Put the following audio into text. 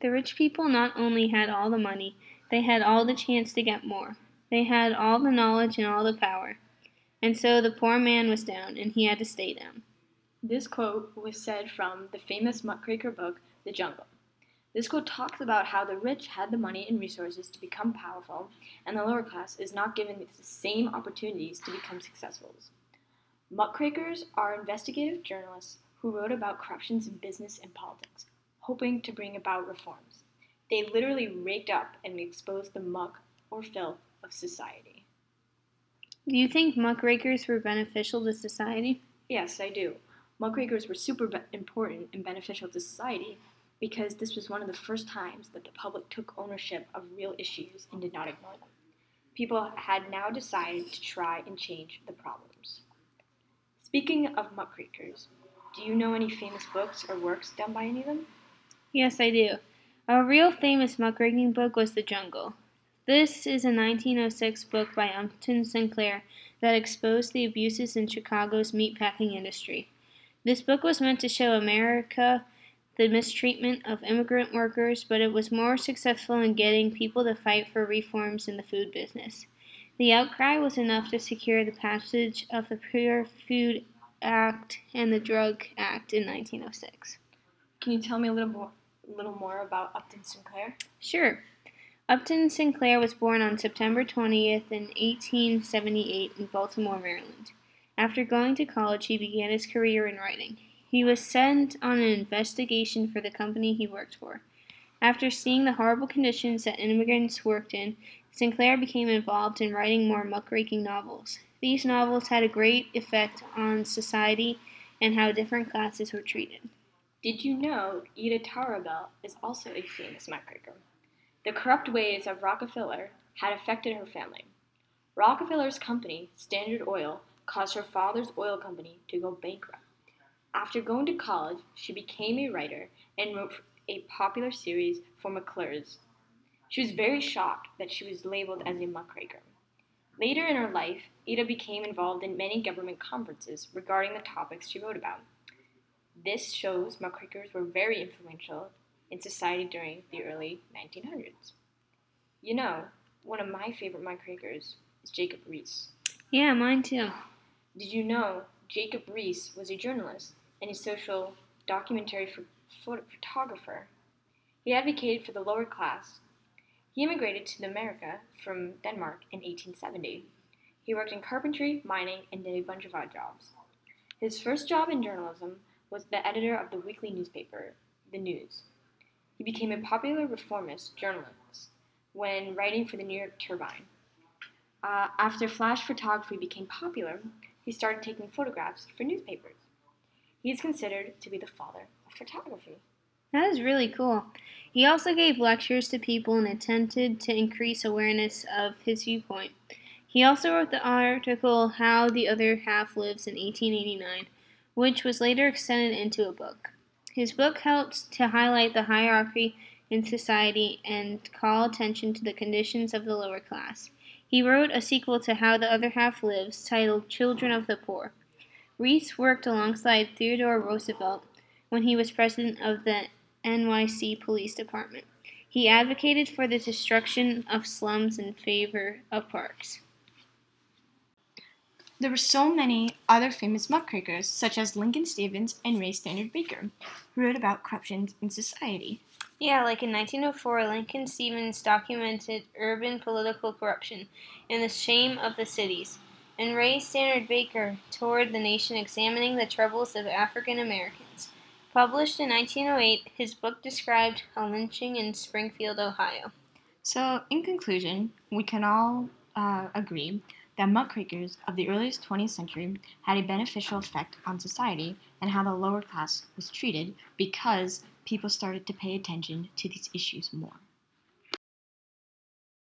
The rich people not only had all the money, they had all the chance to get more. They had all the knowledge and all the power. And so the poor man was down, and he had to stay down. This quote was said from the famous muckraker book, The Jungle. This quote talks about how the rich had the money and resources to become powerful, and the lower class is not given the same opportunities to become successful. Muckrakers are investigative journalists who wrote about corruptions in business and politics, hoping to bring about reforms. They literally raked up and exposed the muck or filth of society. Do you think muckrakers were beneficial to society? Yes, I do. Muckrakers were super be- important and beneficial to society because this was one of the first times that the public took ownership of real issues and did not ignore them. People had now decided to try and change the problems. Speaking of muckrakers, do you know any famous books or works done by any of them? Yes, I do. A real famous muckraking book was The Jungle. This is a 1906 book by Upton Sinclair that exposed the abuses in Chicago's meatpacking industry. This book was meant to show America the mistreatment of immigrant workers, but it was more successful in getting people to fight for reforms in the food business. The outcry was enough to secure the passage of the Pure Food Act and the Drug Act in 1906. Can you tell me a little more, little more about Upton Sinclair? Sure. Upton Sinclair was born on September 20th in 1878 in Baltimore, Maryland. After going to college, he began his career in writing. He was sent on an investigation for the company he worked for. After seeing the horrible conditions that immigrants worked in, Sinclair became involved in writing more muckraking novels. These novels had a great effect on society and how different classes were treated. Did you know Ida Tarbell is also a famous muckraker? The corrupt ways of Rockefeller had affected her family. Rockefeller's company, Standard Oil, caused her father's oil company to go bankrupt. After going to college, she became a writer and wrote a popular series for McClure's. She was very shocked that she was labeled as a muckraker. Later in her life, Ida became involved in many government conferences regarding the topics she wrote about. This shows muckrakers were very influential in society during the early 1900s. You know, one of my favorite muckrakers is Jacob Riis. Yeah, mine too. Did you know Jacob Riis was a journalist and a social documentary photographer? He advocated for the lower class he immigrated to America from Denmark in 1870. He worked in carpentry, mining, and did a bunch of odd jobs. His first job in journalism was the editor of the weekly newspaper, The News. He became a popular reformist journalist when writing for the New York Tribune. Uh, after flash photography became popular, he started taking photographs for newspapers. He is considered to be the father of photography. That is really cool. He also gave lectures to people and attempted to increase awareness of his viewpoint. He also wrote the article How the Other Half Lives in 1889, which was later extended into a book. His book helps to highlight the hierarchy in society and call attention to the conditions of the lower class. He wrote a sequel to How the Other Half Lives titled Children of the Poor. Riis worked alongside Theodore Roosevelt when he was president of the NYC Police Department. He advocated for the destruction of slums in favor of parks. There were so many other famous muckrakers, such as Lincoln Steffens and Ray Stannard Baker, who wrote about corruption in society. Yeah, like in 1904, Lincoln Steffens documented urban political corruption and the shame of the cities, and Ray Stannard Baker toured the nation examining the troubles of African Americans. Published in 1908, his book described a lynching in Springfield, Ohio. So, in conclusion, we can all uh, agree that muckrakers of the earliest 20th century had a beneficial effect on society and how the lower class was treated because people started to pay attention to these issues more.